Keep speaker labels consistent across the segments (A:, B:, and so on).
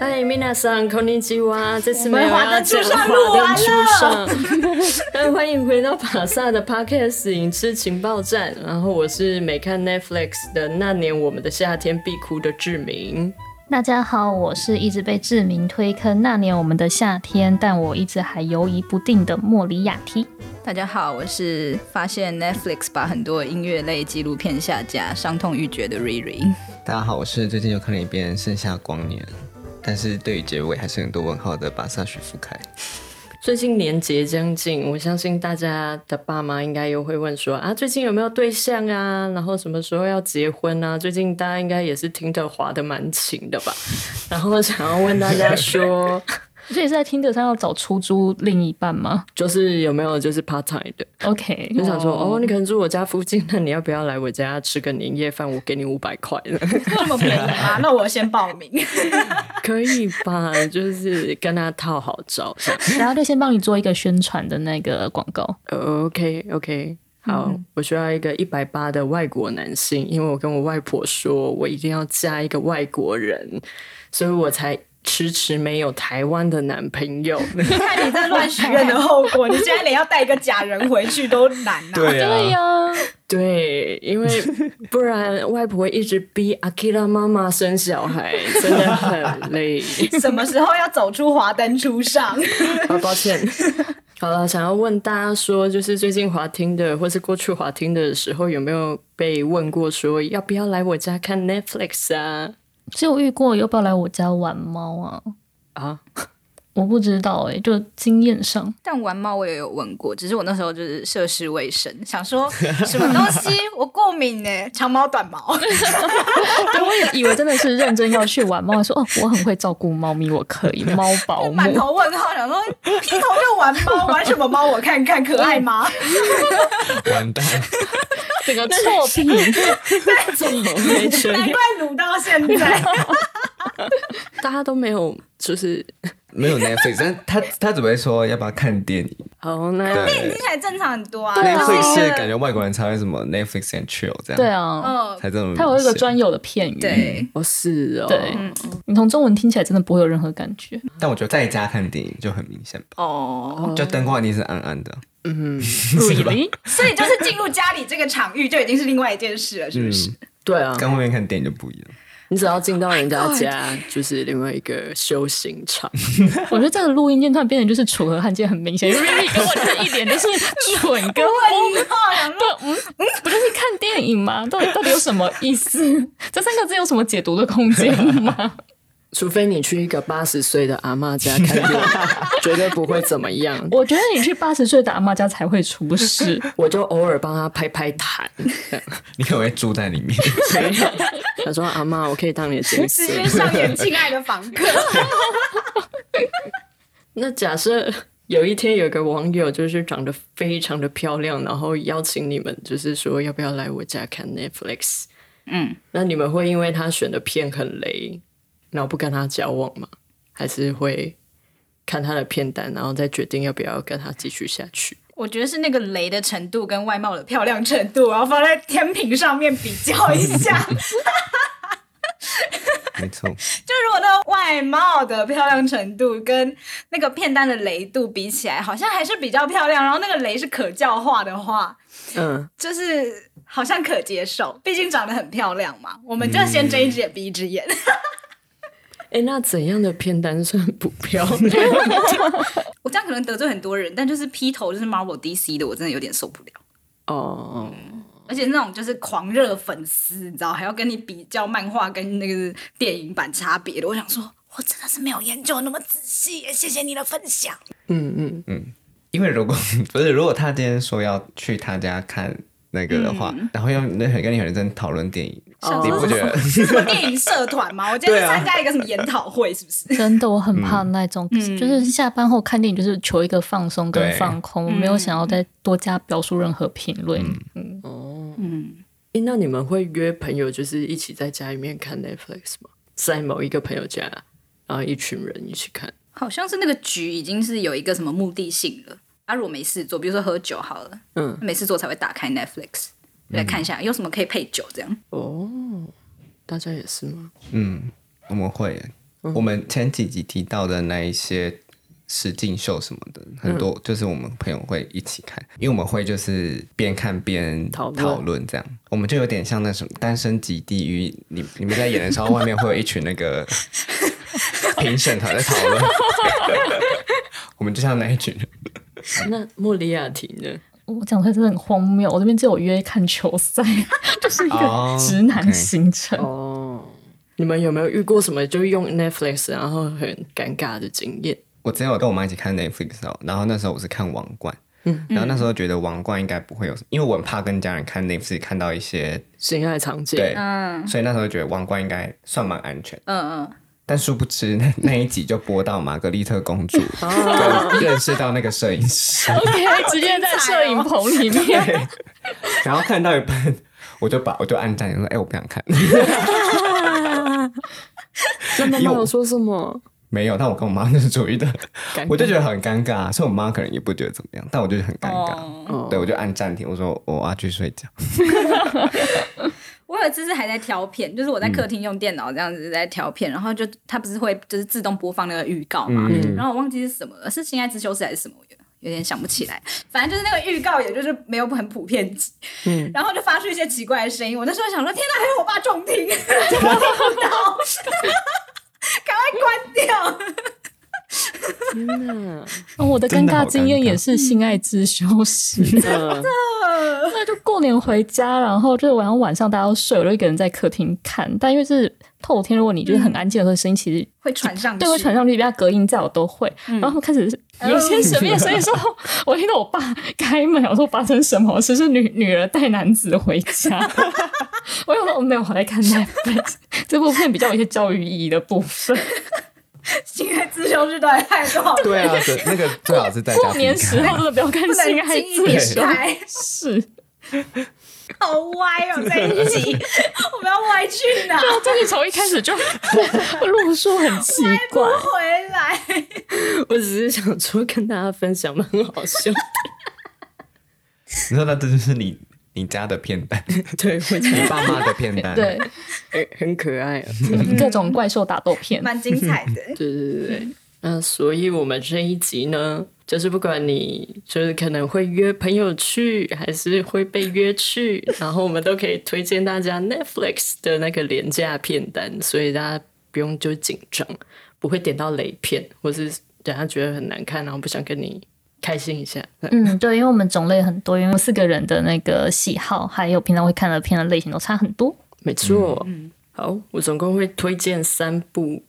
A: 嗨，米娜桑，こんにちは。这次没有
B: 华
A: 要讲
B: 灯初上
A: 华
B: 录完
A: 灯初上，但欢迎回到法萨的 Podcast 影视情报站。然后我是每看 Netflix 的那年我们的夏天必哭的志明。
C: 大家好，我是一直被志明推坑那年我们的夏天，但我一直还犹疑不定的莫里亚蒂。
B: 大家好，我是发现 Netflix 把很多音乐类纪录片下架，伤痛欲绝的瑞瑞。
D: 大家好，我是最近又看了一遍《盛夏光年》， 但是对于结尾还是很多问号的把萨许富凯。
A: 最近年节将近，我相信大家的爸妈应该又会问说啊，最近有没有对象啊？然后什么时候要结婚啊？最近大家应该也是听得滑的蛮勤的吧？然后想要问大家说，
C: 所以是在听得上要找出租另一半吗
A: 就是有没有就是 part time 的
C: ？？OK，
A: 就想说哦，你可能住我家附近，那你要不要来我家吃个年夜饭？我给你五百块，
B: 这么便宜吗？那我先报名。
A: 可以吧？就是跟他套好招。
C: 然后就先帮你做一个宣传的那个广告。
A: OK OK，好，我需要一个一百八的外国男性，因为我跟我外婆说，我一定要嫁一个外国人，所以我才迟迟没有台湾的男朋友。
B: 看你这乱许愿的后果，你现在连要带一个假人回去都难啊。
D: 对
C: 对呀、
A: 对，因为 不然外婆一直逼阿 k i r a 妈妈生小孩，真的很累。
B: 什么时候要走出华灯初上？
A: 好，抱歉。好了，想要问大家说，就是最近滑听的，或是过去滑听的时候，有没有被问过说要不要来我家看 Netflix 啊？
C: 只有遇过要不要来我家玩猫啊？
A: 啊，
C: 我不知道哎、就经验上，
B: 但玩猫我也有问过，只是我那时候就是涉世未深，想说 什么东西我过敏呢？长毛短毛。
C: 对我也以为真的是认真要去玩猫，说哦，我很会照顾猫咪，我可以猫保姆。
B: 满头问号，想说劈头就玩猫，玩什么猫？我看看可爱吗？
D: 完蛋，
C: 整个错评，
A: 怎么没成
B: 难怪撸到现在。
A: 大家都没有，就是
D: 没有 Netflix，但他他只会说要不要看电影。
A: 哦那
D: 对
B: 听起来正常很多啊。
D: ，Netflix 是感觉外国人才会什么 Netflix and chill 这样，
C: 对，啊，
B: 嗯，
D: 才这么明显。
C: 它有一个专有的片语，
B: 对，
A: 哦是哦，
C: 对，你从中文听起来真的不会有任何感觉。
D: 但我觉得在家看电影就很明显吧，
B: 哦，
D: 就灯光一定是暗暗的。
A: 嗯
C: ，Really？
B: 所以就是进入家里这个场域就已经是另外一件事了，是不是？
A: 对啊，
D: 跟外面看电影就不一样。
A: 你只要进到人家家，就是另外一个修行场。
C: 我觉得这个录音间突然变成就是楚河汉界很明显，Really 跟我就是一点就是蠢跟 懵。对，嗯嗯，不就是看电影吗？到底到底有什么意思？这三个字有什么解读的空间吗？
A: 除非你去一个八十岁的阿嬷家看电影，绝对不会怎么样。
C: 我觉得你去八十岁的阿妈家才会出事。
A: 我就偶尔帮他拍拍痰。
D: 你可能会住在里面，
A: 他说：“阿妈，我可以当你的
B: 直。接上演亲爱的房客。”
A: 那假设有一天有个网友就是长得非常的漂亮，然后邀请你们，就是说要不要来我家看 Netflix？
B: 嗯，
A: 那你们会因为他选的片很雷，然后不跟他交往吗？还是会看他的片单，然后再决定要不要跟他继续下去？
B: 我觉得是那个雷的程度跟外貌的漂亮程度，然后放在天平上面比较一下。
D: 没错。
B: 就如果那个外貌的漂亮程度跟那个片单的雷度比起来，好像还是比较漂亮。然后那个雷是可教化的话，
A: 嗯，
B: 就是好像可接受，毕竟长得很漂亮嘛。我们就先睁一只眼闭一只眼。
A: 哎、那怎样的片单算不漂亮？
B: 我这样可能得罪很多人，但就是劈头就是 Marvel DC 的，我真的有点受不了。
A: 哦，
B: 而且那种就是狂热粉丝，你知道，还要跟你比较漫画跟那个电影版差别的，我想说，我真的是没有研究那么仔细，谢谢你的分享。
A: 嗯嗯嗯，
D: 因为如果 不是如果他今天说要去他家看那个的话，然后又那很跟你很认真讨论电影，
A: 哦
D: 你不觉得？
B: 是什么电影社团吗？我今天参加一个什么研讨会，是不是？
C: 真的，我很怕那种，就是下班后看电影，就是求一个放松跟放空，我没有想要再多加表述任何评论。嗯，
A: 哦，
B: 嗯，
A: 诶那你们会约朋友就是一起在家里面看 Netflix 吗？在某一个朋友家，然后一群人一起看。
B: 好像是那个局已经是有一个什么目的性了。啊，如果没事做，比如说喝酒好了，
A: 嗯，
B: 没事做才会打开 Netflix 来看一下有什么可以配酒这样。
A: 哦，大家也是吗？
D: 嗯，我们会。耶，我们前几集提到的那一些实境秀什么的，很多就是我们朋友会一起看，因为我们会就是边看边
A: 讨论。
D: 讨论这样，我们就有点像那什么《单身即地狱》，你你们在演的时候，外面会有一群那个 评审团在讨论，我们就像那一群人。
A: 那莫里亚蒂呢？
C: 我讲出来真的很荒谬。我这边只有约看球赛，就是一个
D: 哦
C: 直男行程。
A: 哦，你们有没有遇过什么就用 Netflix 然后很尴尬的经验？
D: 我之前有跟我妈一起看 Netflix 哦，然后那时候我是看《王冠》，嗯，然后那时候觉得《王冠》应该不会有，因为我很怕跟家人看 Netflix 看到一些
A: 性爱场景，
D: 对，
B: 嗯
D: 所以那时候觉得《王冠》应该算蛮安全。
B: 嗯嗯，
D: 但殊不知那 那一集就播到玛格丽特公主，认识到那个摄影师，
C: OK，直接在摄影棚里面。
D: 然后看到一半，我就把我就按暂停说：“哎、我不想看。
A: 那妈
D: 因为我
A: 妈有说什么？”
D: 没有，但我跟我妈那是主意的，我就觉得很尴尬，所以我妈可能也不觉得怎么样，但我就很尴尬。
B: 哦
D: 对，我就按暂停，我说我要去睡觉。
B: 我有一次是还在挑片，就是我在客厅用电脑这样子在挑片，然后就它不是会就是自动播放那个预告嘛，
D: 嗯
B: 然后我忘记是什么了，是《心爱之修士》还是什么，我有有点想不起来。反正就是那个预告，也就是没有很普遍嗯，然后就发出一些奇怪的声音。我那时候想说，天哪，还有我爸重听，怎么听不到？赶快关掉！
A: 天哪！
C: 哦我的尴尬经验也是性爱自修室。
A: 嗯
C: 那就过年回家，然后就是晚上晚上大家都睡，我就一个人在客厅看。但因为是透天，如果你就是很安静的时候，声音其实
B: 会传上去，
C: 对会传上去，比较隔音在我都会。然后开始有些神秘的声音说，我听到我爸开门，我说发生什么事？是女女儿带男子回家。我有说我没有，我在看 Netflix 这部片比较有一些教育意义的部分。
B: 心爱自修室到底太多少？
D: 对啊，对，那个最好是在家
C: 过年时候真的不要看
B: 不能
C: 性爱自修，
B: 开，
C: 是。
B: 好歪哦！这一集我们要歪去哪？
C: 就真的从一开始就路数很奇怪，
B: 回来。
A: 我只是想说跟大家分享，蛮好笑。
D: 你说那这就是你你家的片单，
A: 对，我觉
D: 你爸妈的片单，
C: 对，
A: 很很可爱啊。
C: 各种怪兽打斗片。
B: 蛮精彩的。
A: 对对对对。那所以我们这一集呢，就是不管你就是可能会约朋友去，还是会被约去，然后我们都可以推荐大家 Netflix 的那个廉价片单，所以大家不用就紧张，不会点到雷片，或是等下觉得很难看，然后不想跟你开心一下。
C: 嗯，对，因为我们种类很多，因为四个人的那个喜好，还有平常会看的片的类型都差很多。
A: 没错，嗯好，我总共会推荐三部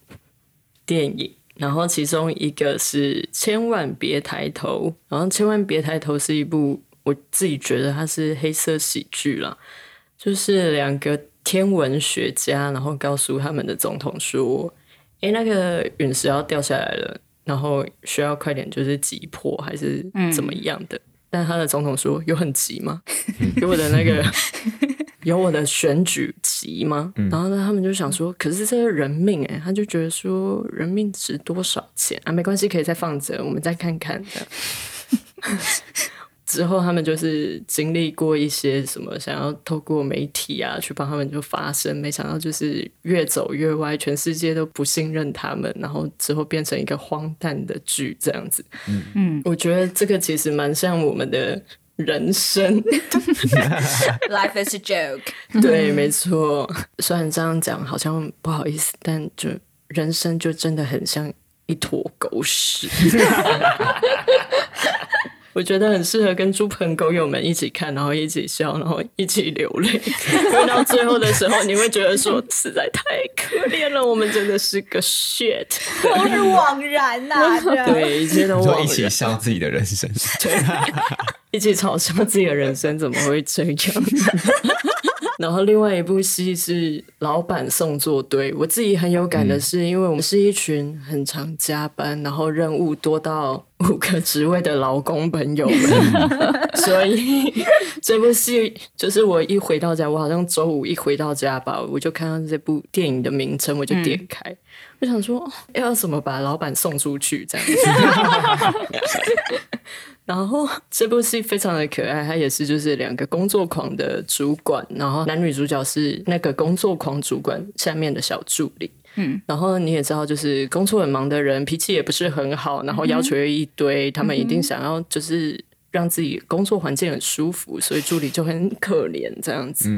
A: 电影，然后其中一个是《千万别抬头》，然后《千万别抬头》是一部我自己觉得它是黑色喜剧啦，就是两个天文学家，然后告诉他们的总统说：“诶，那个陨石要掉下来了，然后需要快点就是急迫还是怎么样的。但他的总统说：“有很急吗？有我的那个 有我的选举急吗？”然后呢，他们就想说：“可是这是人命哎、他就觉得说人命值多少钱啊？没关系，可以再放着，我们再看看这样。之后，他们就是经历过一些什么，想要透过媒体啊去帮他们就发声，没想到就是越走越歪，全世界都不信任他们，然后之后变成一个荒诞的剧这样子。嗯嗯，我觉得这个其实蛮像我们的人生。
B: Life is a joke。
A: 对，没错。虽然这样讲好像不好意思，但就人生就真的很像一坨狗屎。我觉得很适合跟猪朋狗友们一起看，然后一起笑，然后一起流泪。因为到最后的时候，你会觉得说实在太可怜了，我们真的是个 shit。
B: 都是枉然呐、对
A: 对，一切都
D: 你说一起，笑自己的人生，
A: 一起嘲笑自己的人生怎么会这样。然后另外一部戏是《老板送作堆》，我自己很有感的是，因为我们是一群很常加班，然后任务多到五个职位的劳工朋友们，所以这部戏就是我一回到家，我好像周五一回到家吧，我就看到这部电影的名称，我就点开，我想说哦 要怎么把老板送出去这样子。然后这部戏非常的可爱，它也是就是两个工作狂的主管，然后男女主角是那个工作狂主管下面的小助理。嗯，然后你也知道，就是工作很忙的人，脾气也不是很好，然后要求又一堆，他们一定想要就是让自己工作环境很舒服，所以助理就很可怜这样子。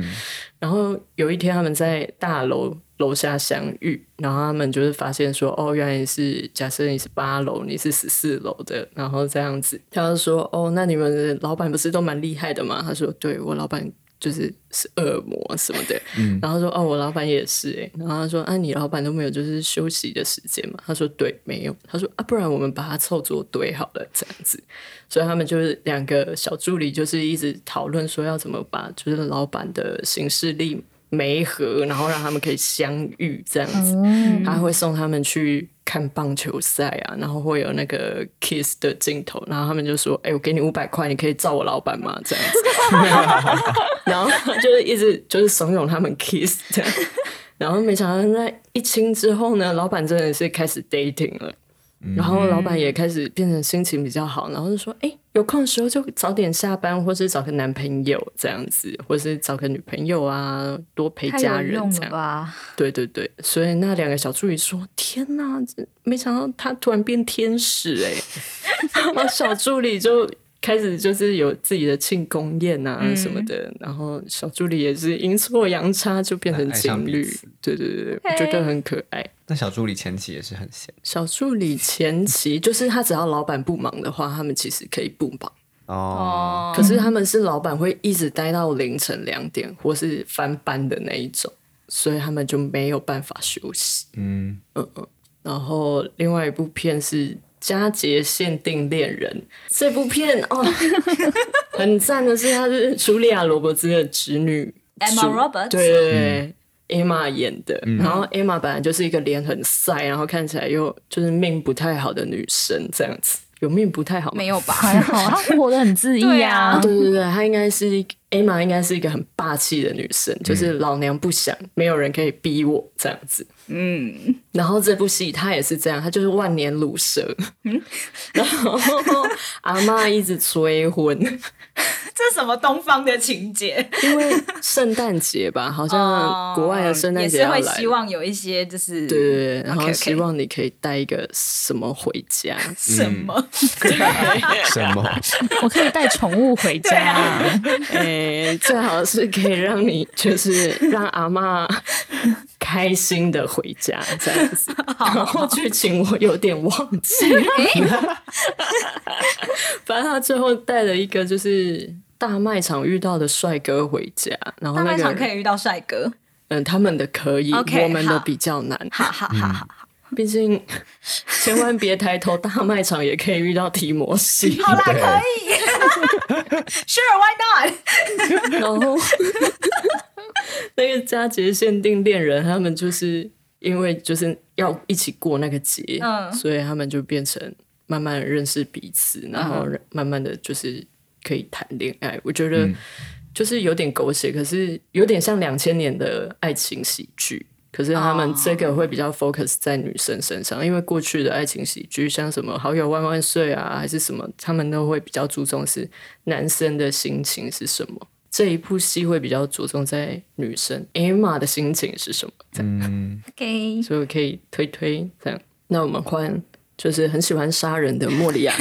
A: 然后有一天他们在大楼楼下相遇，然后他们就是发现说，哦，原来是假设你是八楼，你是十四楼的，然后这样子，他就说，哦，那你们的老板不是都蛮厉害的吗？他说，对我老板。就是是恶魔什么的，然后说哦，我老板也是哎，然后他说啊，你老板都没有就是休息的时间嘛？他说对，没有。他说啊，不然我们把它凑作堆好了这样子，所以他们就是两个小助理，就是一直讨论说要怎么把就是老板的行事力。媒合，然后让他们可以相遇这样子，他会送他们去看棒球赛啊，然后会有那个 kiss 的镜头，然后他们就说：“哎，我给你五百块，你可以照我老板吗？”这样子，然后就是一直就是怂恿他们 kiss 这样，然后没想到那一亲之后呢，老板真的是开始 dating 了。然后老板也开始变成心情比较好，然后就说：“哎，有空的时候就早点下班，或是找个男朋友这样子，或是找个女朋友啊，多陪家人这样。”
B: 吧？
A: 对对对，所以那两个小助理说：“天哪，没想到他突然变天使哎！” 然后小助理就。开始就是有自己的庆功宴啊什么的，然后小助理也是阴错阳差就变成情侣，对对对，我觉得很可爱。
D: 那小助理前期也是很闲。
A: 小助理前期就是他只要老板不忙的话，他们其实可以不忙哦。可是他们是老板会一直待到凌晨两点或是翻班的那一种，所以他们就没有办法休息。嗯嗯嗯。然后另外一部片是。佳节限定恋人这部片哦，很赞的是，她是茱莉亚·罗伯兹的侄女
B: ，Emma Roberts，
A: 对对对，Emma 演的。然后 Emma 本来就是一个脸很晒，然后看起来又就是命不太好的女生，这样子有命不太好
B: 没有吧？
C: 还好，她活得很恣意啊。
A: 对对对，她应该是 Emma，应该是一个很霸气的女生，就是老娘不想，没有人可以逼我这样子。嗯，然后这部戏他也是这样，他就是万年卤蛇，嗯然后阿妈一直催婚，
B: 这是什么东方的情节？
A: 因为圣诞节吧，好像国外的圣诞节
B: 也是会希望有一些，就是
A: 对对对，然后希望你可以带一个什么回家？
B: 什么？
D: 什么？
C: 我可以带宠物回家，
A: 哎，最好是可以让你就是让阿妈。开心的回家这样子，然后剧情我有点忘记了。反正他最后带了一个就是大卖场遇到的帅哥回家，然后大
B: 卖场可以遇到帅哥，
A: 嗯，他们的可以，我们的比较难。
B: 好好好好好，
A: 毕竟千万别抬头，大卖场也可以遇到提摩西。
B: 好啦，可以，Sure，Why
A: not？然后。那个佳节限定恋人，他们就是因为就是要一起过那个节，所以他们就变成慢慢认识彼此，然后慢慢的就是可以谈恋爱。我觉得就是有点狗血，可是有点像两千年的爱情喜剧。可是他们这个会比较 focus 在女生身上，因为过去的爱情喜剧，像什么好友万万岁啊，还是什么，他们都会比较注重是男生的心情是什么。这一部戏会比较着重在女生 Emma 的心情是什么，这样，
B: OK，
A: 所以我可以推推这样。那我们换就是很喜欢杀人的莫里亚。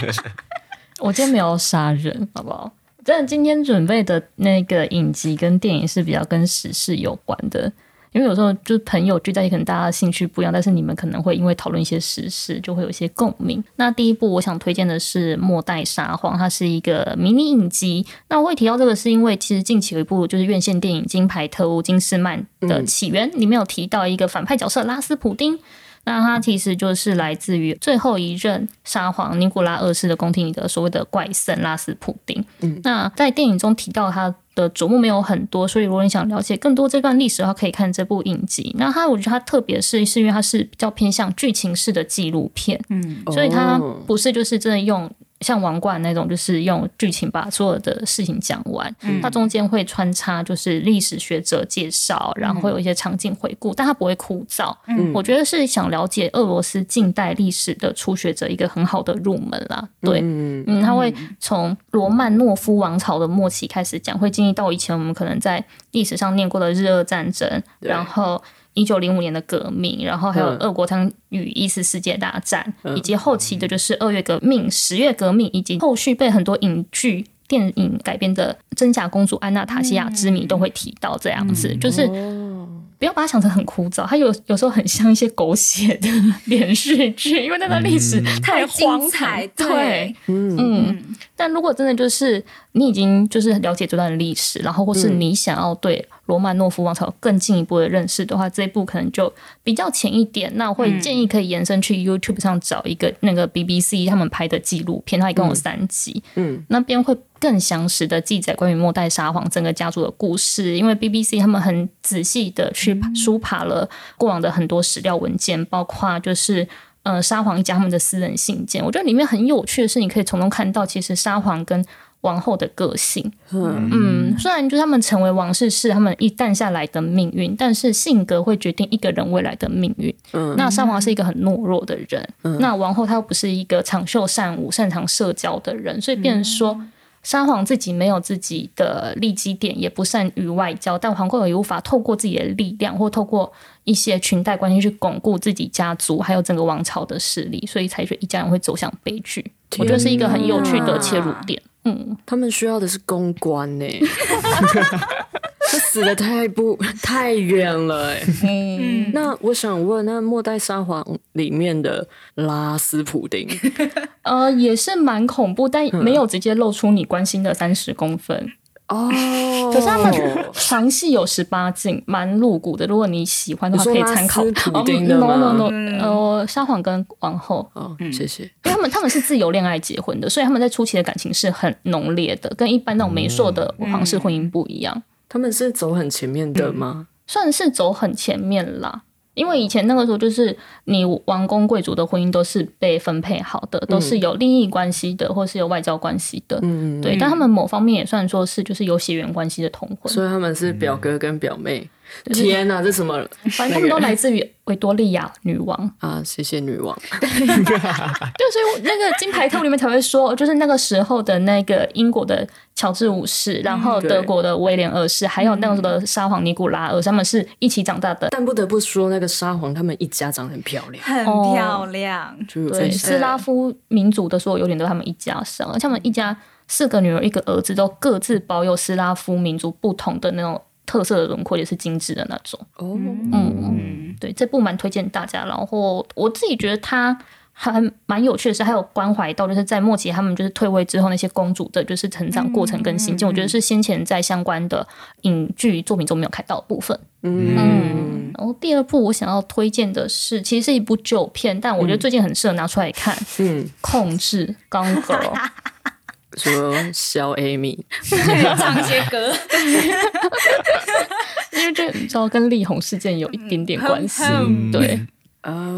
C: 我今天没有杀人，好不好？但今天准备的那个影集跟电影是比较跟时事有关的。因为有时候就是朋友聚在一起，可能大家的兴趣不一样，但是你们可能会因为讨论一些时事，就会有一些共鸣。那第一部我想推荐的是《末代沙皇》，它是一个迷你影集。那我会提到这个，是因为其实近期有一部就是院线电影《金牌特务金士曼的起源》，里面有提到一个反派角色拉斯普丁。那他其实就是来自于最后一任沙皇尼古拉二世的宫廷里的所谓的怪圣拉斯普丁。嗯，那在电影中提到他的瞩目没有很多，所以如果你想了解更多这段历史的话，可以看这部影集。那它我觉得它特别是是因为它是比较偏向剧情式的纪录片，嗯，所以它不是就是真的用像王冠那种，就是用剧情把所有的事情讲完。它中间会穿插就是历史学者介绍，然后会有一些场景回顾，但它不会枯燥。我觉得是想了解俄罗斯近代历史的初学者一个很好的入门啦。对，嗯，他会从罗曼诺夫王朝的末期开始讲，会经历到以前我们可能在历史上念过的日俄战争，然后。一九零五年的革命，然后还有俄国参与一次世界大战，以及后期的就是二月革命、十月革命，以及后续被很多影剧、电影改编的《真假公主安娜塔西亚之谜》都会提到这样子，就是。不要把它想成很枯燥，它有有时候很像一些狗血的连续剧，因为那段历史太荒唐。对，嗯，但如果真的就是你已经就是了解这段历史，然后或是你想要对罗曼诺夫王朝更进一步的认识的话，这一部可能就比较浅一点。那我会建议可以延伸去 YouTube 上找一个那个 BBC 他们拍的纪录片，它一共有三集，嗯，那边会。更详实的记载关于末代沙皇整个家族的故事，因为 BBC 他们很仔细的去书爬了过往的很多史料文件，包括就是呃沙皇一家他们的私人信件。我觉得里面很有趣的是，你可以从中看到其实沙皇跟王后的个性。嗯，虽然就他们成为王室是他们一旦下来的命运，但是性格会决定一个人未来的命运。嗯，那沙皇是一个很懦弱的人，那王后她又不是一个长袖善舞、擅长社交的人，所以变成说。沙皇自己没有自己的利基点，也不善于外交，但皇后也无法透过自己的力量或透过一些裙带关系去巩固自己家族还有整个王朝的势力，所以才说一家人会走向悲剧。我觉得是一个很有趣的切入点。嗯，
A: 他们需要的是公关呢。这死的太不太远了哎。嗯，那我想问，那末代沙皇里面的拉斯普丁，
C: 呃，也是蛮恐怖，但没有直接露出你关心的三十公分哦。可是他们床戏有十八禁，蛮露骨的。如果你喜欢的话，可以参考。
A: 普丁的吗
C: ？No No No，呃，沙皇跟王后。
A: 哦，谢谢。
C: 因为他们他们是自由恋爱结婚的，所以他们在初期的感情是很浓烈的，跟一般那种媒妁的皇室婚姻不一样。
A: 他们是走很前面的吗？
C: 算是走很前面啦，因为以前那个时候就是你王公贵族的婚姻都是被分配好的，都是有利益关系的，或是有外交关系的。嗯，对。但他们某方面也算说是就是有血缘关系的同婚，
A: 所以他们是表哥跟表妹。天哪，这什么？
C: 反正他们都来自于维多利亚女王
A: 啊！谢谢女王。
C: 对，所以那个金牌套里面才会说，就是那个时候的那个英国的乔治五世，然后德国的威廉二世，还有那个时候的沙皇尼古拉二世，他们是一起长大的。
A: 但不得不说，那个沙皇他们一家长得很漂亮，
B: 很漂亮。
C: 对，斯拉夫民族的所有优点都他们一家生，而且他们一家四个女儿一个儿子，都各自保有斯拉夫民族不同的那种。特色的轮廓也是精致的那种哦，嗯，对，这部蛮推荐大家。然后我自己觉得它还蛮有趣的是，还有关怀到就是在末期他们就是退位之后那些公主的就是成长过程跟心境，我觉得是先前在相关的影剧作品中没有看到的部分。嗯，然后第二部我想要推荐的是，其实是一部旧片，但我觉得最近很适合拿出来看。嗯，控制刚哥。
A: 说小 Amy
B: 唱些歌，
C: 因为这你知道跟力宏事件有一点点关系，对，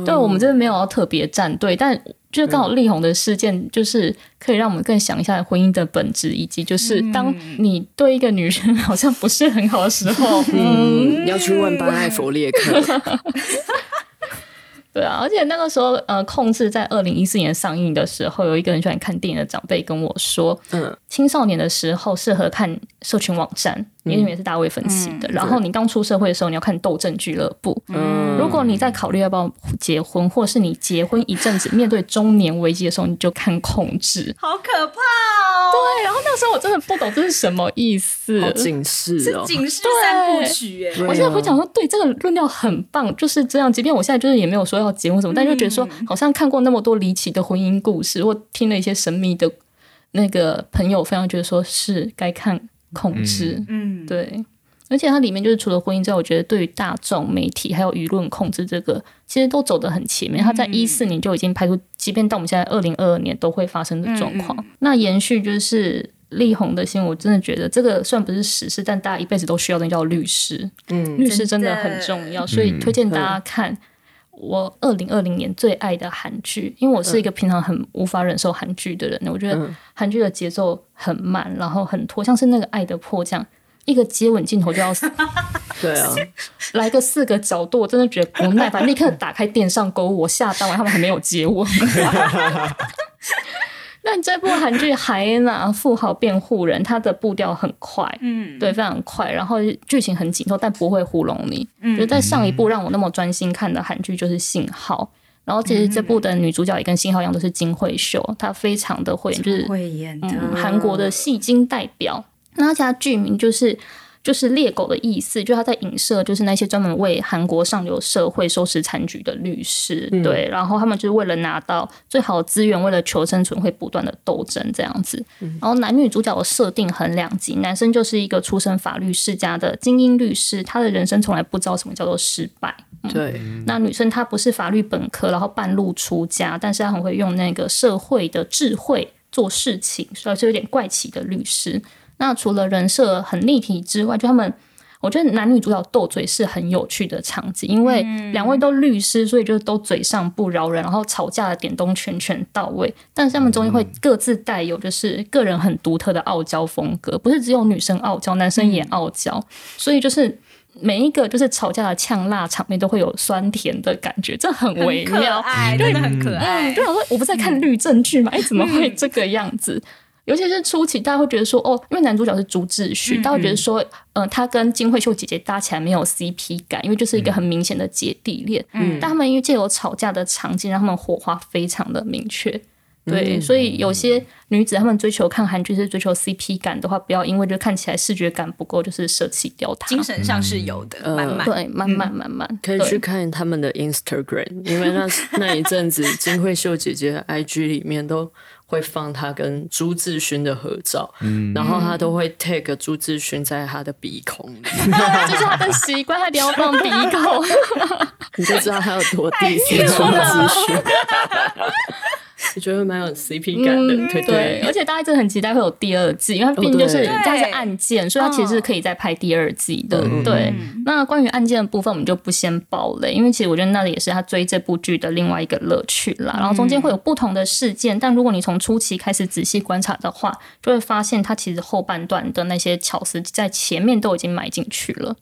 C: 对，我们这边没有要特别站队，但就是刚好力宏的事件，就是可以让我们更想一下婚姻的本质，以及就是当你对一个女人好像不是很好的时候，
A: 嗯，要去问班艾弗列克。
C: 对啊，而且那个时候，呃，控制在二零一四年上映的时候，有一个很喜欢看电影的长辈跟我说，嗯，青少年的时候适合看社群网站。因为里面是大卫分析的，然后你刚出社会的时候，你要看《斗争俱乐部》。嗯，如果你在考虑要不要结婚，或是你结婚一阵子面对中年危机的时候，你就看《控制》。
B: 好可怕哦！
C: 对，然后那时候我真的不懂这是什么意思。
A: 警示
B: 哦，是警示三部曲哎！
C: 我现在回想说，对这个论调很棒，就是这样。即便我现在就是也没有说要结婚什么，但就觉得说，好像看过那么多离奇的婚姻故事，或听了一些神秘的那个朋友非常觉得说是该看。控制，嗯，对，而且它里面就是除了婚姻之外，我觉得对于大众媒体还有舆论控制这个，其实都走得很前面。它在一四年就已经拍出，即便到我们现在二零二二年都会发生的状况。那延续就是力宏的新闻，我真的觉得这个虽然不是史事，但大家一辈子都需要的叫律师。嗯，律师真的很重要，所以推荐大家看。我二零二零年最爱的韩剧，因为我是一个平常很无法忍受韩剧的人，我觉得韩剧的节奏很慢，然后很拖，像是那个《爱的迫降》，一个接吻镜头就要
A: 对啊，
C: 来个四个角度，我真的觉得不耐烦，立刻打开电上购物，我下单完他们还没有接吻。但这部韩剧《海娜富豪辩护人》，它的步调很快，嗯，对，非常快，然后剧情很紧凑，但不会糊弄你。嗯，就在上一部让我那么专心看的韩剧就是《信号》，然后其实这部的女主角也跟《信号》一样，都是金惠秀，她非常的会演，就是
B: 会演的
C: 韩国的戏精代表。那家剧名就是。就是猎狗的意思，就他在影射，就是那些专门为韩国上流社会收拾残局的律师，对，然后他们就是为了拿到最好的资源，为了求生存，会不断的斗争这样子。然后男女主角的设定很两极，男生就是一个出身法律世家的精英律师，他的人生从来不知道什么叫做失败。
A: 对，
C: 那女生她不是法律本科，然后半路出家，但是她很会用那个社会的智慧做事情，所以是有点怪奇的律师。那除了人设很立体之外，就他们，我觉得男女主角斗嘴是很有趣的场景，因为两位都律师，所以就都嘴上不饶人，然后吵架的点都全全到位。但是他们中间会各自带有就是个人很独特的傲娇风格，不是只有女生傲娇，男生也傲娇，所以就是每一个就是吵架的呛辣场面都会有酸甜的感觉，这很微妙，
B: 真的很可爱。
C: 就想说，我不在看律政剧嘛，哎，怎么会这个样子？尤其是初期，大家会觉得说，哦，因为男主角是朱志勋，大家会觉得说，嗯，他跟金惠秀姐姐搭起来没有 CP 感，因为就是一个很明显的姐弟恋。嗯，但他们因为借由吵架的场景，让他们火花非常的明确。对，所以有些女子她们追求看韩剧是追求 CP 感的话，不要因为就看起来视觉感不够，就是舍弃掉它。
B: 精神上是有的，慢慢
C: 对，慢慢慢慢
A: 可以去看他们的 Instagram，因为那 那一阵子金惠秀姐姐 IG 里面都。会放他跟朱志勋的合照，然后他都会 take 朱志勋在他的鼻孔里，
C: 这是他的习惯，他一定要放鼻孔，
A: 你就知道他有多第四朱志勋。我觉得蛮有 CP 感的，对对，
C: 而且大家真的很期待会有第二季，因为毕竟就是它是案件，所以它其实是可以再拍第二季的。对，那关于案件的部分，我们就不先爆雷，因为其实我觉得那里也是他追这部剧的另外一个乐趣啦。然后中间会有不同的事件，但如果你从初期开始仔细观察的话，就会发现它其实后半段的那些巧思在前面都已经埋进去了。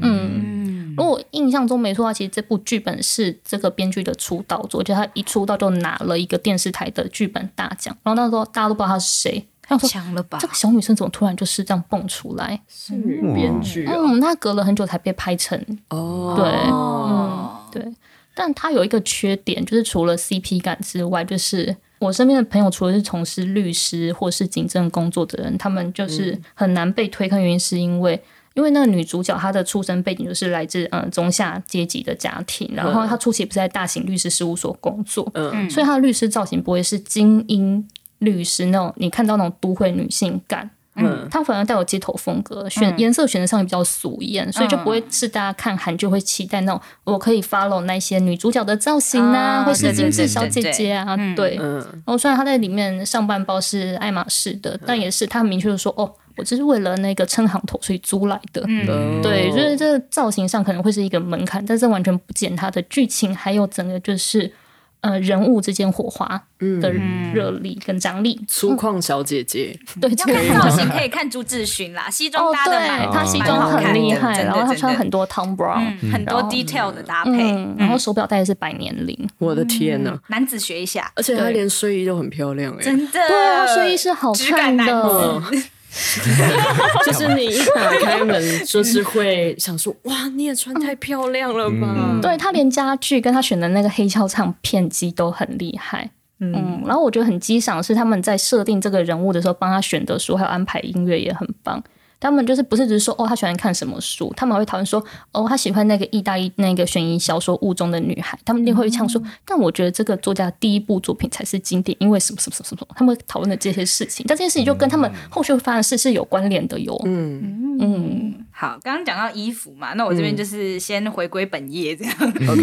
C: 嗯，如果印象中没错的话，其实这部剧本是这个编剧的出道作，就他一出道就拿了一个电视台的剧本大奖。然后那时候大家都不知道他是谁，他说
B: 强了吧？
C: 这个小女生怎么突然就是这样蹦出来？
A: 是女编剧
C: 嗯，那隔了很久才被拍成哦。对，嗯，对。但他有一个缺点，就是除了 CP 感之外，就是我身边的朋友，除了是从事律师或是警政工作的人，他们就是很难被推坑，原因是因为。因为那个女主角她的出身背景就是来自嗯中下阶级的家庭，然后她初期不是在大型律师事务所工作，嗯，所以她的律师造型不会是精英律师那种你看到那种都会女性感，嗯，她反而带有街头风格，选颜色选择上也比较俗艳，所以就不会是大家看韩就会期待那种我可以 follow 那些女主角的造型啊，或是精致小姐姐啊，对，然后虽然她在里面上半包是爱马仕的，但也是她很明确的说哦。我只是为了那个撑行头，所以租来的。嗯，对，就是这造型上可能会是一个门槛，但是完全不减它的剧情，还有整个就是呃人物之间火花的热力跟张力。
A: 粗犷小姐姐，
C: 对，
B: 要看造型可以看朱志勋啦，西装搭的蛮，
C: 他西装很厉害，然后他穿很多 Tom Brown，
B: 很多 detail 的搭配，
C: 然后手表戴的是百年灵。
A: 我的天呐，
B: 男子学一下，
A: 而且他连睡衣都很漂亮哎，
B: 真的，
C: 对啊，睡衣是好看的。
A: 就是你一打开门，就是会想说：“哇，你也穿太漂亮了吧？”
C: 对他连家具跟他选的那个黑胶唱片机都很厉害。嗯，然后我觉得很激赏是他们在设定这个人物的时候，帮他选的书还有安排音乐也很棒。他们就是不是只是说哦，他喜欢看什么书，他们会讨论说哦，他喜欢那个意大利那个悬疑小说《雾中的女孩》，他们一定会呛说，但我觉得这个作家第一部作品才是经典，因为什么什么什么什么，他们讨论的这些事情，但这件事情就跟他们后续会发生的事是有关联的哟。嗯。
B: 嗯，好，刚刚讲到衣服嘛，那我这边就是先回归本业这样。
A: OK，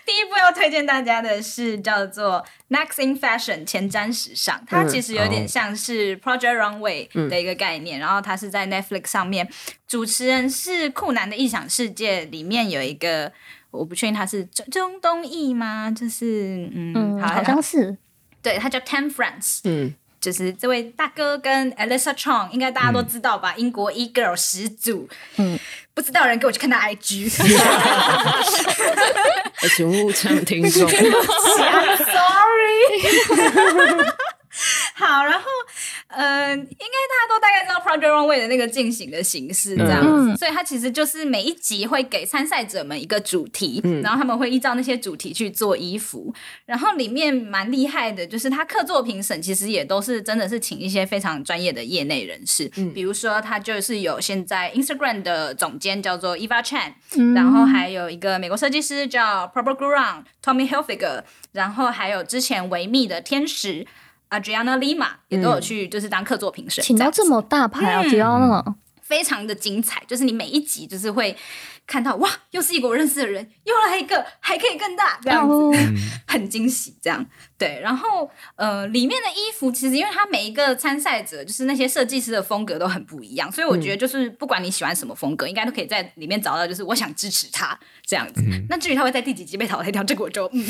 B: 第 一部要推荐大家的是叫做《Next in Fashion》前瞻时尚，它其实有点像是 Project Runway 的一个概念，然后它是在。Netflix 上面，主持人是酷男的异想世界里面有一个我不确定他是中中东裔吗？就是嗯，
C: 嗯，好像是。
B: 对，他叫 Ten Friends，
A: 嗯，
B: 就是这位大哥跟 Alyssa Chong，应该大家都知道吧？英国 e girl 始祖，嗯，不知道的人给我去看他 IG，
A: 而且误呛听众，
B: I'm sorry。好，然后，嗯、应该大家都大概知道 Project Runway 的那个进行的形式这样子，
C: 嗯
B: 所以它其实就是每一集会给参赛者们一个主题，然后他们会依照那些主题去做衣服，然后里面蛮厉害的，就是他客座评审其实也都是真的是请一些非常专业的业内人士，比如说他就是有现在 Instagram 的总监叫做 Eva Chan，、然后还有一个美国设计师叫 p r o p e r Gurung Tommy Hilfiger，然后还有之前维密的天使 Adriana Lima 也都有去就是当客座评审，
C: 请到这么大牌啊，主要那
B: 非常的精彩，就是你每一集就是会看到哇，又是一个我认识的人，又来一个，还可以更大这样子，
C: 哦。
B: 很惊喜这样。对，然后呃，里面的衣服其实因为它每一个参赛者就是那些设计师的风格都很不一样，所以我觉得就是不管你喜欢什么风格，应该都可以在里面找到就是我想支持他这样子。那至于他会在第几集被淘汰掉，这个我就嗯。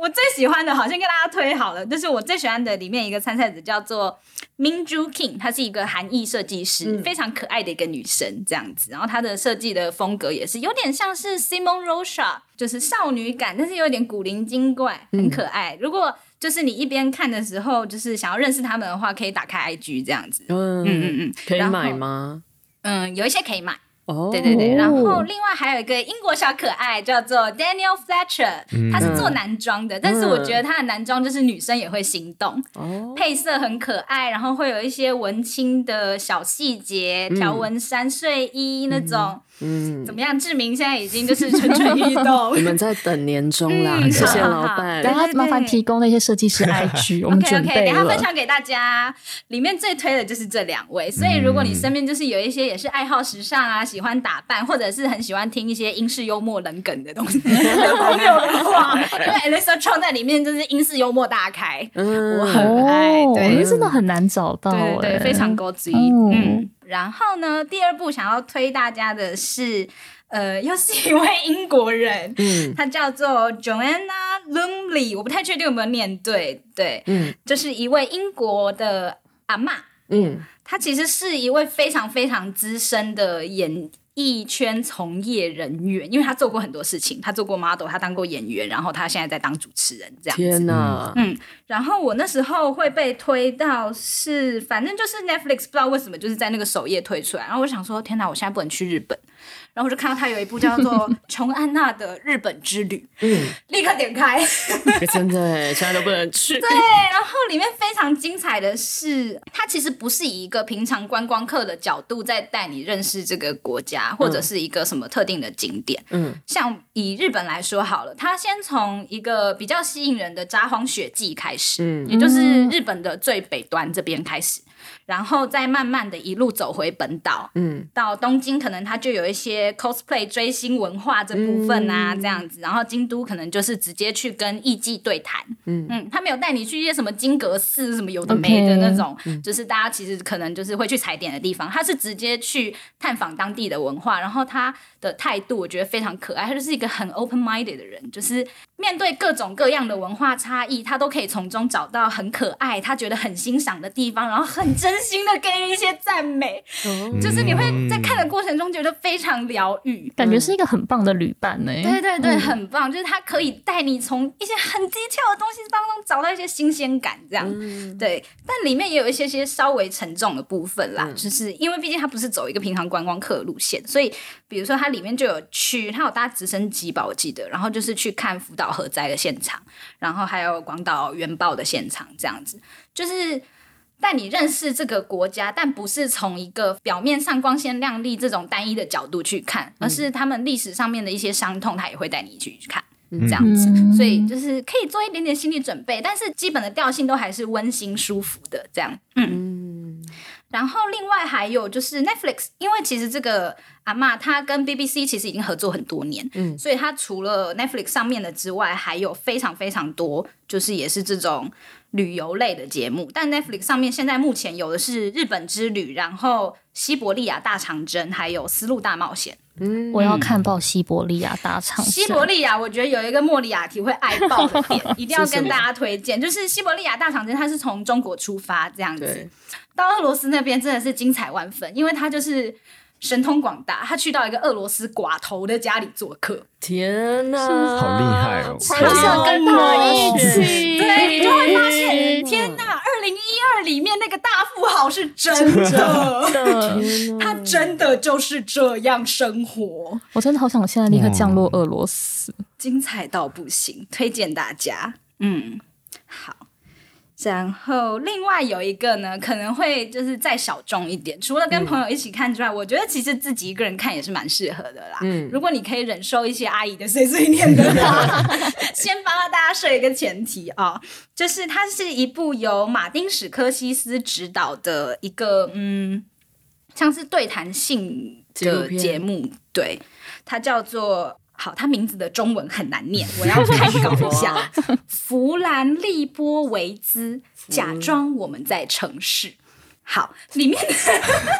B: 我最喜欢的，好先跟大家推好了，就是我最喜欢的里面一个参赛者叫做 Minju King，她是一个韩裔设计师，非常可爱的一个女生这样子。然后她的设计的风格也是有点像是 Simon Rocha，就是少女感，但是有点古灵精怪，很可爱。如果就是你一边看的时候，就是想要认识他们的话，可以打开 IG 这样子。
A: 嗯
B: 嗯嗯嗯，
A: 可以买吗？
B: 嗯，有一些可以买。
A: 哦，
B: 对对对，
C: 哦。
B: 然后另外还有一个英国小可爱叫做 Daniel Fletcher，、他是做男装的，但是我觉得他的男装就是女生也会心动，
A: 哦，
B: 配色很可爱，然后会有一些文青的小细节，条纹衫、睡衣那种，
A: 嗯，
B: 怎么样？志明现在已经就是蠢蠢欲动
A: 你。们在等年终啦，
B: 嗯
A: 谢谢老板。
C: 等下麻烦提供那些设计师 IG，我们
B: OK
C: 准
B: OK，等
C: 备
B: 一下分。享给大家。里面最推的就是这两位，所以如果你身边就是有一些也是爱好时尚啊，喜欢打扮，或者是很喜欢听一些英式幽默冷梗的东西的 朋友的话，因为 Elisa Chong 在里面就是英式幽默大开，
A: 嗯
B: 我很爱，
C: 哦，
B: 对
C: 那真的很难找到
B: 对非常高级。
C: 哦
B: 嗯，然后呢，第二部想要推大家的是，呃，又是一位英国人，
A: 嗯。
B: 他叫做 Joanna Lumley，我不太确定有没有念对，对，
A: 嗯。
B: 就是一位英国的阿嬷，
A: 嗯。
B: 她其实是一位非常非常资深的演艺圈从业人员，因为他做过很多事情，他做过 model，他当过演员，然后他现在在当主持人这样子。
A: 天哪，
B: 嗯，然后我那时候会被推到是，反正就是 Netflix 不知道为什么就是在那个首页推出来，然后我想说，天哪，我现在不能去日本，然后我就看到他有一部叫做《琼安娜的日本之旅》，
A: 嗯，
B: 立刻点开。
A: 真的耶，现在都不能去。
B: 对，然后里面非常精彩的是，它其实不是以一个平常观光客的角度在带你认识这个国家，或者是一个什么特定的景点。
A: 嗯
B: 像以日本来说好了，它先从一个比较吸引人的札幌雪季开始，
A: 嗯
B: 也就是日本的最北端这边开始，然后再慢慢的一路走回本岛，
A: 嗯。
B: 到东京可能它就有一些 cosplay 追星文化这部分啊，
A: 嗯。
B: 这样子，然后京都可能就是直接去跟艺伎对谈，
A: 嗯。
B: 嗯，他没有带你去一些什么金阁寺什么有的没的那种就是大家其实可能就是会去踩点的地方，他是直接去探访当地的文化，然后他的态度我觉得非常可爱，他就是一个很 open minded 的人，就是面对各种各样的文化差异，他都可以从中找到很可爱，他觉得很欣赏的地方，然后很真心的给予一些赞美，
A: 哦
B: 就是你会在看的过程中觉得非常疗愈。
C: 感觉是一个很棒的旅伴呢。
B: 对对对，很棒，就是它可以带你从一些很低跳的东西当中找到一些新鲜感，这样。对，但里面也有一些些稍微沉重的部分啦，就是因为毕竟它不是走一个平常观光客路线，所以比如说它里面就有去，它有搭直升机吧，我记得，然后就是去看福岛核灾的现场，然后还有广岛原爆的现场，这样子，就是。带你认识这个国家，但不是从一个表面上光鲜亮丽这种单一的角度去看，而是他们历史上面的一些伤痛，他也会带你去看。这样子，
C: 嗯。
B: 所以就是可以做一点点心理准备，但是基本的调性都还是温馨舒服的这样。嗯，然后另外还有就是 Netflix，因为其实这个阿嬷她跟 BBC 其实已经合作很多年，嗯，所以她除了 Netflix 上面的之外，还有非常非常多，就是也是这种旅游类的节目，但 Netflix 上面现在目前有的是日本之旅，然后西伯利亚大长征，还有丝路大冒险。嗯。
C: 我要看爆西伯利亚大长征。
B: 西伯利亚，我觉得有一个莫里亚提会爱爆的点，一定要跟大家推荐，就是西伯利亚大长征，它是从中国出发这样子，到俄罗斯那边真的是精彩万分，因为他就是神通广大，他去到一个俄罗斯寡头的家里做客，
A: 天哪，
D: 好厉害哦！
C: 好想跟他一起，
B: 对你就会发现，天哪，二零一二里面那个大富豪是真的，
C: 的，
B: 他真的就是这样生活，
C: 我真的好想现在立刻降落俄罗斯。
B: 精彩到不行，推荐大家。嗯，好。然后另外有一个呢，可能会就是再小众一点，除了跟朋友一起看之外，我觉得其实自己一个人看也是蛮适合的啦。
A: 嗯
B: 如果你可以忍受一些阿姨的碎碎念的话，先帮大家设一个前提啊、就是它是一部由马丁史科西斯执导的一个嗯，像是对谈性的节目，对，它叫做。好，他名字的中文很难念，我要开稿一下。弗兰利波维兹，假装我们在城市。好，里面的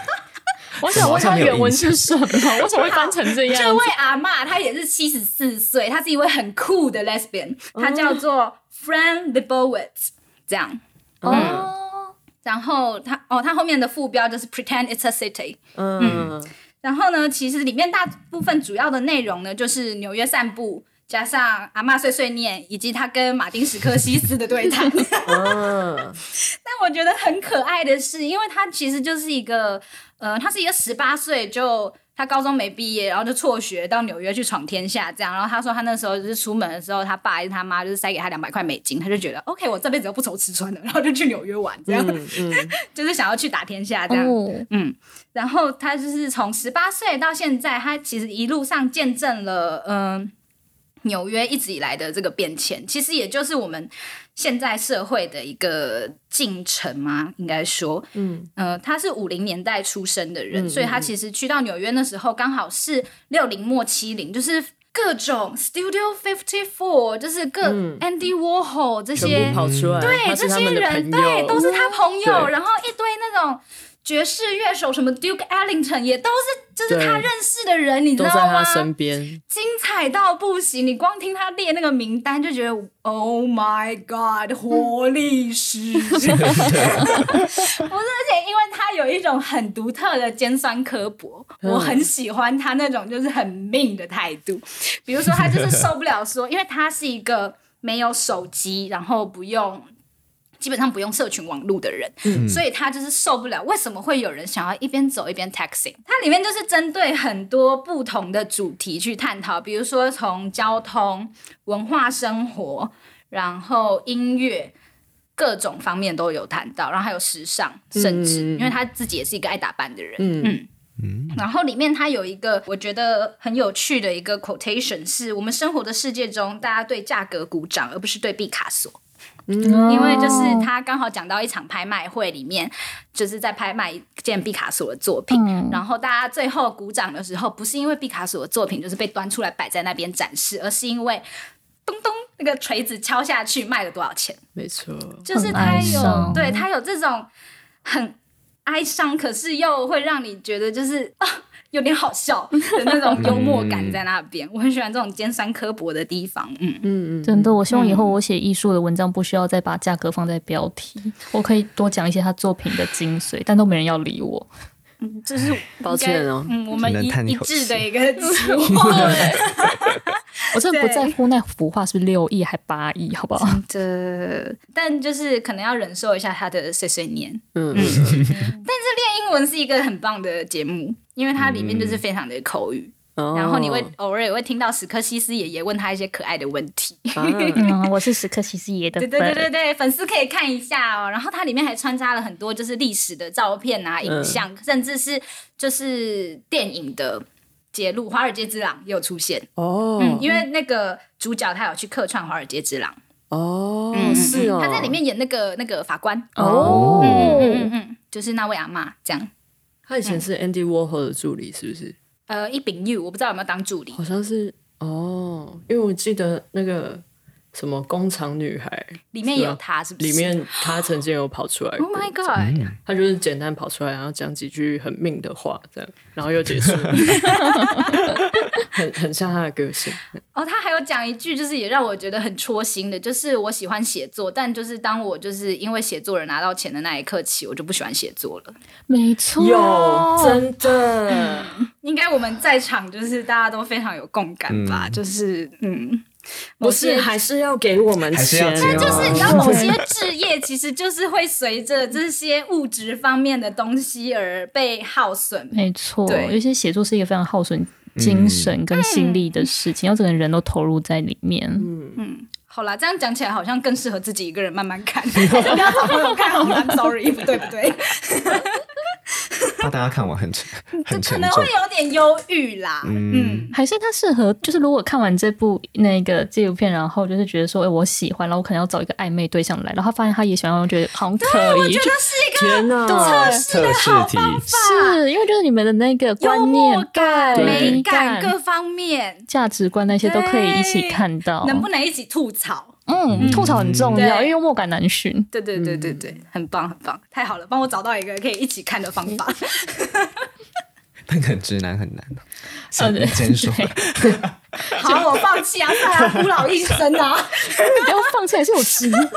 C: 我想问他原文是什么？为什么会翻成这样
B: 这位阿嬷，她也是七十四岁，她是一位很酷的 lesbian，她叫做 Fran Lebowitz，这样。
C: 哦，
B: 然后她哦，她后面的副标就是 Pretend it's a city。
A: 嗯，
B: 然后呢，其实里面大部分主要的内容呢，就是纽约散步，加上阿妈碎碎念，以及他跟马丁史科西斯的对谈。
A: 嗯，
B: 但我觉得很可爱的是，因为他其实就是一个，呃，他是一个十八岁就他高中没毕业，然后就辍学到纽约去闯天下这样。然后他说他那时候就是出门的时候，他爸还是他妈就是塞给他两百块美金，他就觉得 OK，我这辈子都不愁吃穿了，然后就去纽约玩这样，
A: 嗯嗯，
B: 就是想要去打天下这样。
C: 哦，
B: 嗯，然后他就是从十八岁到现在，他其实一路上见证了，嗯、纽约一直以来的这个变迁，其实也就是我们现在社会的一个进程吗，应该说，
A: 嗯，
B: 呃，他是五零年代出生的人，
A: 嗯
B: 所以他其实去到纽约那时候刚好是六零末七零，就是各种 Studio Fifty Four，就是各、
A: 嗯。
B: Andy Warhol 这些
A: 跑出来，
B: 对
A: 他
B: 这些人，对，都是他朋友，然后一堆那种爵士乐手，什么 Duke Ellington 也都是，就是他认识的人，你知道
A: 都在他
B: 吗？
A: 身边，
B: 精彩到不行，你光听他列那个名单就觉得 Oh my God，活历史。不是，而且因为他有一种很独特的尖酸刻薄，
A: 嗯
B: 我很喜欢他那种就是很命的态度。比如说，他就是受不了说，因为他是一个没有手机，然后不用。基本上不用社群网络的人，所以他就是受不了。为什么会有人想要一边走一边 texting？它里面就是针对很多不同的主题去探讨，比如说从交通、文化、生活，然后音乐。各种方面都有谈到，然后还有时尚，甚至、
A: 嗯
B: 因为他自己也是一个爱打扮的人，
A: 嗯
B: 嗯然后里面他有一个我觉得很有趣的一个 quotation，是我们生活的世界中，大家对价格鼓掌，而不是对毕卡索。
A: 嗯
B: 因为就是他刚好讲到一场拍卖会里面，就是在拍卖一件毕卡索的作品，
C: 嗯。
B: 然后大家最后鼓掌的时候，不是因为毕卡索的作品就是被端出来摆在那边展示，而是因为咚咚那个锤子敲下去卖了多少钱。
A: 没错，
B: 就是他有对他有这种很哀伤，可是又会让你觉得就是啊有点好笑 的那种幽默感在那边。我很喜欢这种尖酸刻薄的地方，嗯。
A: 嗯嗯，
C: 真的，我希望以后我写艺术的文章不需要再把价格放在标题，我可以多讲一些他作品的精髓，但都没人要理我。
B: 这是
A: 抱歉哦
B: 嗯，我们一一致的一个期望。
C: 我真的不在乎那幅画是六亿还八亿，好不好？
B: 这，但就是可能要忍受一下他的碎碎念。
A: 嗯
B: 但是练英文是一个很棒的节目，因为它里面就是非常的口语，
A: 哦
B: 然后你会偶尔也会听到史克西斯爷爷问他一些可爱的问题。
A: 啊
C: 嗯，我是史克西斯爷的
B: 对
C: 粉。
B: 对对对对，粉丝可以看一下哦。然后它里面还穿插了很多就是历史的照片啊、影像，甚至是就是电影的揭露，《华尔街之狼》也有出现。
A: 哦，
B: 嗯，因为那个主角他有去客串《华尔街之狼》，
A: 哦
B: 嗯，
A: 是哦，
B: 他在里面演那个那个法官。
C: 哦，
B: 嗯嗯嗯，就是那位阿妈这样。
A: 他以前是 Andy Warhol 的助理，是不是？
B: 呃，一丙 U，我不知道有没有当助理。
A: 好像是哦，因为我记得那个什么工厂女孩，
B: 里面有她是不是？
A: 里面她曾经有跑出来
B: Oh my god！
A: 她就是简单跑出来，然后讲几句很命的话，这样，然后又结束，很很像她的个性。
B: 哦，她还有讲一句，就是也让我觉得很戳心的，就是我喜欢写作，但就是当我就是因为写作而拿到钱的那一刻起，我就不喜欢写作了。
C: 没错，
A: 有真的，
B: 应该我们在场就是大家都非常有共感吧，就是嗯。
A: 不是，还是要给我们钱。
B: 但就是你知道，某些置业其实就是会随着这些物质方面的东西而被耗损。
C: 没错，有些写作是一个非常耗损精神跟心力的事情，要整个人都投入在里面。
B: 嗯嗯，好啦，这样讲起来好像更适合自己一个人慢慢看，不要找朋友看。I'm sorry，不对不对。
D: 怕大家看完很沉，很沉
B: 可能会有点忧郁啦。嗯，
C: 还是他适合，就是如果看完这部那个纪录片，然后就是觉得说，哎，我喜欢，然后我可能要找一个暧昧对象来，然后他发现他也喜欢，我觉得好像可以。我
B: 觉得是一个
A: 天哪，
B: 测试的好方法，
C: 是因为就是你们的那个观念
B: 感、美感各方面、
C: 价值观那些都可以一起看到，
B: 能不能一起吐槽？
C: 嗯，吐槽很重要，因为幽默感难寻。
B: 对对对对对，很棒很棒，太好了，帮我找到一个可以一起看的方法。
D: 那个直男很难，先先说。
B: 好，我放弃啊！算了，孤老一生啊！
C: 不要放弃，还是我直男。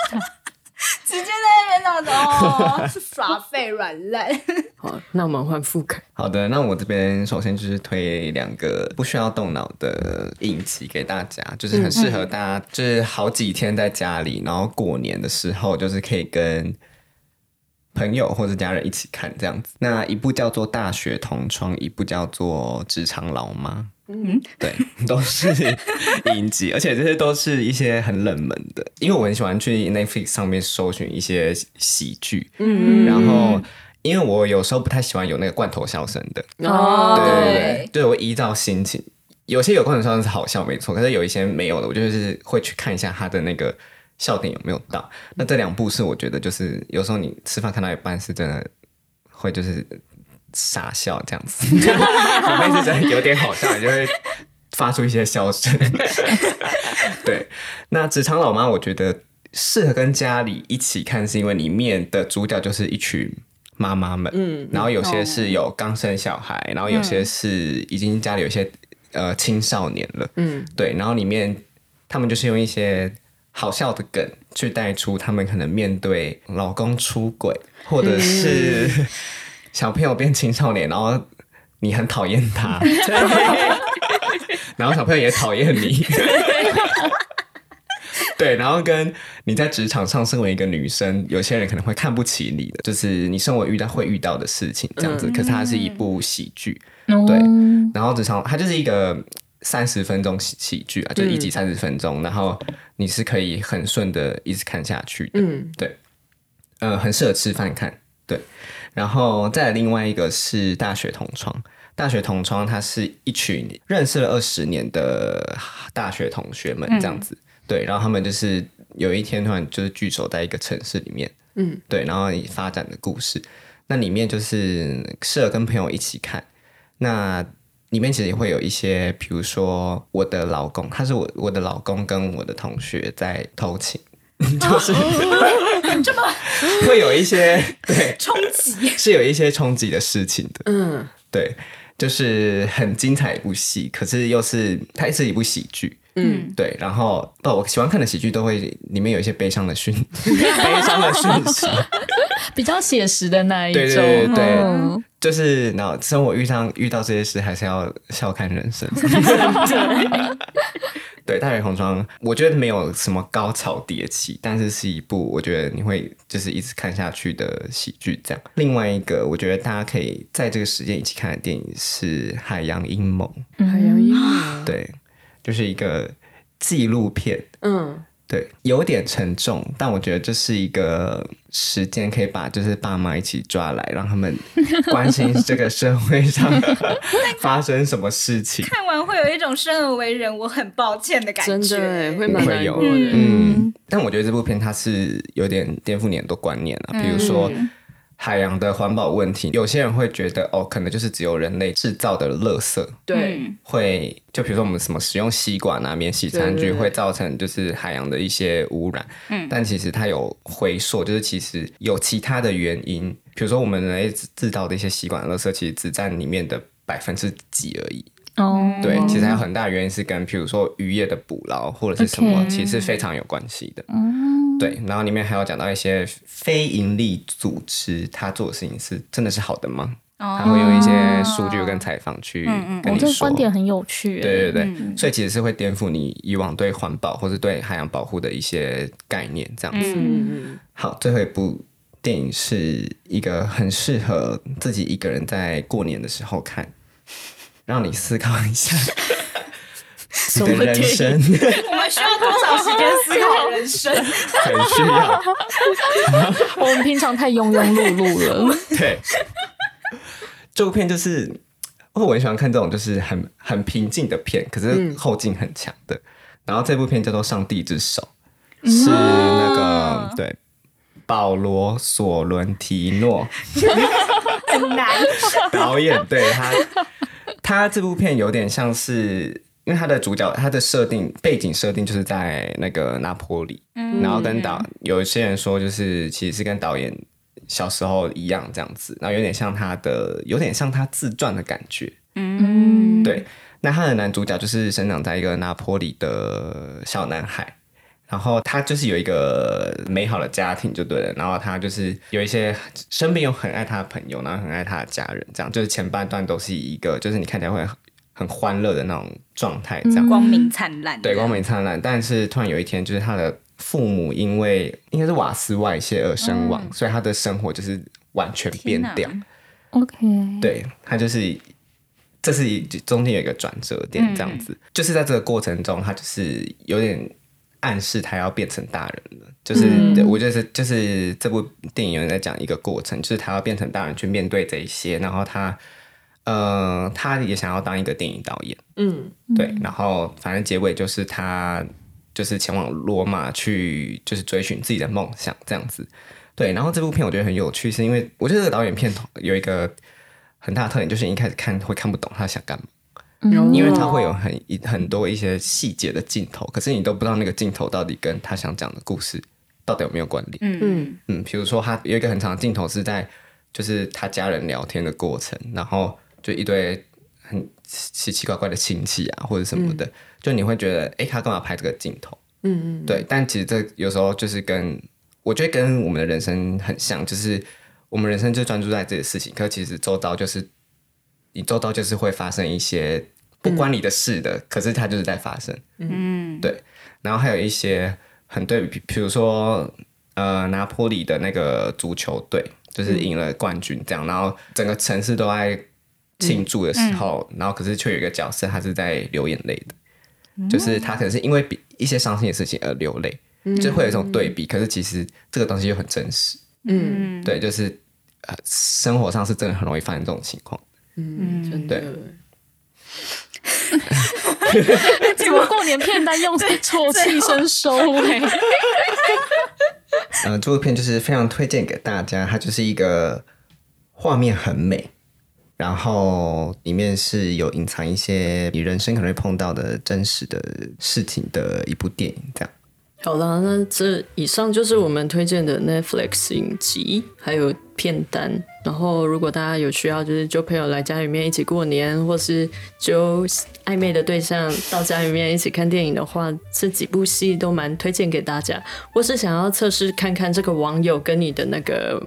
B: 直接在那边闹的哦，是耍废软烂。
A: 好，那我们换副凯。
D: 好的，那我这边首先就是推两个不需要动脑的影集给大家，就是很适合大家，就是好几天在家里，然后过年的时候，就是可以跟朋友或者家人一起看这样子。那一部叫做《大学同窗》，一部叫做《职场老妈》。嗯，对，都是 影集，而且这些都是一些很冷门的，因为我很喜欢去 Netflix 上面搜寻一些喜剧，嗯，然后因为我有时候不太喜欢有那个罐头笑声的，哦，对对对，对我依照心情，有些有罐头笑声是好笑没错，可是有一些没有的，我就是会去看一下他的那个笑点有没有到。那这两部是我觉得就是有时候你吃饭看到一半是真的会就是。傻笑这样子，你妹是真的有点好笑，你就会发出一些笑声。对，那职场老妈，我觉得适合跟家里一起看，是因为里面的主角就是一群妈妈们，嗯，然后有些是有刚生小孩，然后有些是已经家里有些呃青少年了，嗯，对，然后里面他们就是用一些好笑的梗去带出他们可能面对老公出轨，或者是。小朋友变青少年，然后你很讨厌他，然后小朋友也讨厌你，对，然后跟你在职场上身为一个女生，有些人可能会看不起你的，就是你生活遇到会遇到的事情这样子。可是它是一部喜剧，对，然后职场它就是一个三十分钟喜喜剧啊，就一集三十分钟，然后你是可以很顺的一直看下去的，嗯，对，呃，很适合吃饭看，对。然后再另外一个是大学同窗，大学同窗，他是一群认识了二十年的大学同学们这样子，对，然后他们就是有一天突然就是聚首在一个城市里面，嗯，对，然后发展的故事，那里面就是适合跟朋友一起看，那里面其实也会有一些，比如说我的老公，他是我我的老公跟我的同学在偷情。就是
B: 这么
D: 会有一些 对
B: 冲击，
D: 是有一些冲击的事情的。嗯，对，就是很精彩一部戏，可是又是它是一部喜剧。嗯，对。然后不，我喜欢看的喜剧都会里面有一些悲伤的讯，悲伤的讯息，
C: 比较写实的那一种。
D: 对对对，就是那生活遇上遇到这些事，还是要笑看人生。对《大学同窗》，我觉得没有什么高潮迭起，但是是一部我觉得你会就是一直看下去的喜剧。这样，另外一个我觉得大家可以在这个时间一起看的电影是《海洋阴谋》。
A: 海洋阴谋，
D: 对，就是一个纪录片。嗯。对，有点沉重，但我觉得这是一个时间，可以把就是爸妈一起抓来，让他们关心这个社会上 发生什么事情。
B: 看完会有一种生而为人，我很抱歉的感
A: 觉，真的会蛮
D: 有。嗯，但我觉得这部片它是有点颠覆你很多观念啊，比如说。海洋的环保问题，有些人会觉得哦，可能就是只有人类制造的垃圾
A: 对，
B: 嗯
D: 会，就比如说我们什么使用吸管啊、免洗餐具，会造成就是海洋的一些污染。嗯，但其实它有回溯，就是其实有其他的原因，比如说我们人类制制造的一些吸管垃圾，其实只占里面的百分之几而已。
C: 哦，
D: 对，其实还有很大的原因是跟比如说渔业的捕捞或者是什么其实是非常有关系的。对，然后里面还有讲到一些非营利组织，他做的事情是真的是好的吗？他会用一些数据跟采访去跟
C: 我这个。观点很有趣。
D: 对对对，所以其实是会颠覆你以往对环保或是对海洋保护的一些概念，这样子。
A: 嗯
D: 好，最后一部电影是一个很适合自己一个人在过年的时候看，让你思考一下你的人生，
B: 我们需要多少时间思考人生？
D: 很需要。
C: 我们平常太庸庸碌碌了。
D: 对，这部片就是，哦我很喜欢看这种就是很很平静的片，可是后劲很强的。然后这部片叫做《上帝之手》，是那个对保罗·索伦提诺
B: 很难。
D: 导演，对他，他这部片有点像是。因为他的主角，他的设定背景设定就是在那个拿坡里，嗯。然后跟导有一些人说，就是其实是跟导演小时候一样这样子，然后有点像他的，有点像他自传的感觉。
C: 嗯，
D: 对，那他的男主角就是生长在一个拿坡里的小男孩，然后他就是有一个美好的家庭就对了，然后他就是有一些身边有很爱他的朋友，然后很爱他的家人，这样就是前半段都是一个就是你看起来会很很欢乐的那种状态，这样。
B: 光明灿烂，
D: 对，光明灿烂。但是突然有一天，就是他的父母因为应该是瓦斯外泄而身亡，所以他的生活就是完全变掉。
C: OK，
D: 对他就是，这是一中间有一个转折点，这样子，就是在这个过程中，他就是有点暗示他要变成大人了。就是、对我觉得是就是这部电影有人在讲一个过程，就是他要变成大人去面对这一些，然后他呃他也想要当一个电影导演，
A: 嗯。
D: 对，然后反正结尾就是他就是前往罗马去，就是追寻自己的梦想这样子。对，然后这部片我觉得很有趣，是因为我觉得这个导演片头有一个很大的特点，就是你一开始看会看不懂他想干嘛，
A: 嗯，
D: 因为他会有很一很多一些细节的镜头，可是你都不知道那个镜头到底跟他想讲的故事到底有没有关联。
A: 嗯。
D: 嗯，比如说他有一个很长的镜头是在就是他家人聊天的过程，然后就一堆很奇奇怪怪的亲戚啊或者什么的，就你会觉得，哎、他干嘛拍这个镜头？
A: 嗯嗯，
D: 对，但其实这有时候就是跟我觉得跟我们的人生很像，就是我们人生就专注在这些事情，可其实周遭就是你周遭就是会发生一些不关你的事的，可是它就是在发生。
B: 嗯，
D: 对，然后还有一些很对比，比如说呃拿坡里的那个足球队，就是赢了冠军这样，然后整个城市都在庆祝的时候，然后可是却有一个角色他是在流眼泪的，就是他可能是因为比一些伤心的事情而流泪，就会有一种对比，可是其实这个东西又很真实，
A: 嗯。
D: 对，就是呃生活上是真的很容易发生这种情况。
A: 嗯，真的。
D: 对。
C: 怎么过年片单用啜泣声收尾？
D: 嗯，这部片就是非常推荐给大家，它就是一个画面很美，然后里面是有隐藏一些你人生可能会碰到的真实的事情的一部电影，这样。
A: 好了，那这以上就是我们推荐的 Netflix 影集，还有片单。然后，如果大家有需要，就是就朋友来家里面一起过年，或是就暧昧的对象到家里面一起看电影的话，这几部戏都蛮推荐给大家。或是想要测试看看这个网友跟你的那个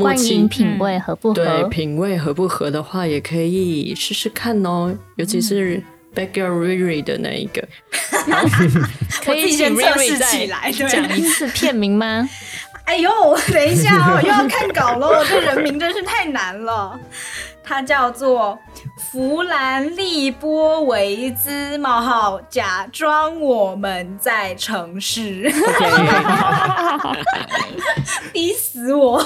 C: 观
A: 契
C: 影品味合不合
A: 对
C: 合？
A: 品味合不合的话，也可以试试看哦。尤其是 Backyard Riri 的那一个，
C: 可以
B: 先
C: 请
B: 测试起来对
C: 讲一次片名吗？
B: 哎呦，等一下哦，又要看稿喽，这人名真是太难了。它叫做弗兰利波维兹冒号，假装我们在城市，逼死我。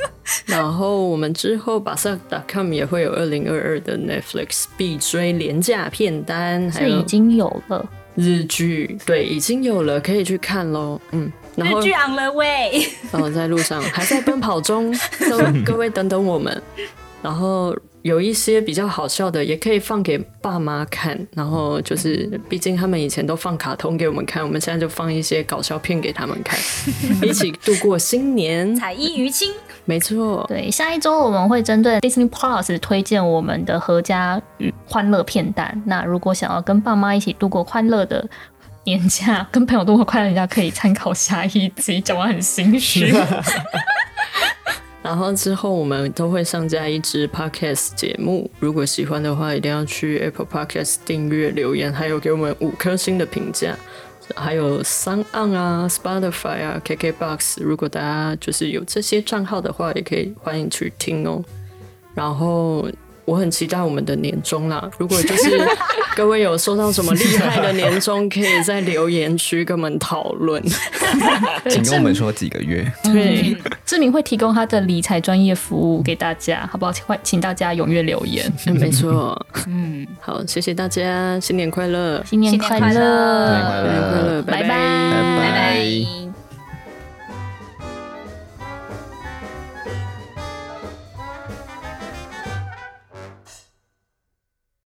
A: 然后我们之后把 s u com 也会有二零二二的 Netflix 必追廉价片单，还有
C: 是已经有了。
A: 日剧，对，已经有了，可以去看喽。嗯，然后
B: 日剧 on the way，
A: 哦，在路上还在奔跑中，都各位等等我们。然后有一些比较好笑的，也可以放给爸妈看。然后就是，毕竟他们以前都放卡通给我们看，我们现在就放一些搞笑片给他们看，一起度过新年。
B: 彩衣娱亲，
A: 没错，
C: 对，下一周我们会针对 Disney Plus 推荐我们的合家与欢乐片单。那如果想要跟爸妈一起度过欢乐的年假，跟朋友度过快乐年假，可以参考下一集。讲完很心虚。
A: 然后之后我们都会上架一支 podcast 节目，如果喜欢的话，一定要去 Apple Podcast 订阅、留言，还有给我们五颗星的评价。还有 s o n On 啊、Spotify 啊、KKBox，如果大家就是有这些账号的话，也可以欢迎去听哦。然后我很期待我们的年终啦，如果就是 各位有收到什么厉害的年终，可以在留言区跟我们讨论。
D: 请跟我们说几个月。
C: 对，志明会提供他的理财专业服务给大家，好不好？请请大家踊跃留言。
A: 没错，嗯，好，谢谢大家，新年快乐，
C: 新年快
B: 乐
C: 乐！
D: 新年快乐拜
B: 拜
D: 拜
B: 拜。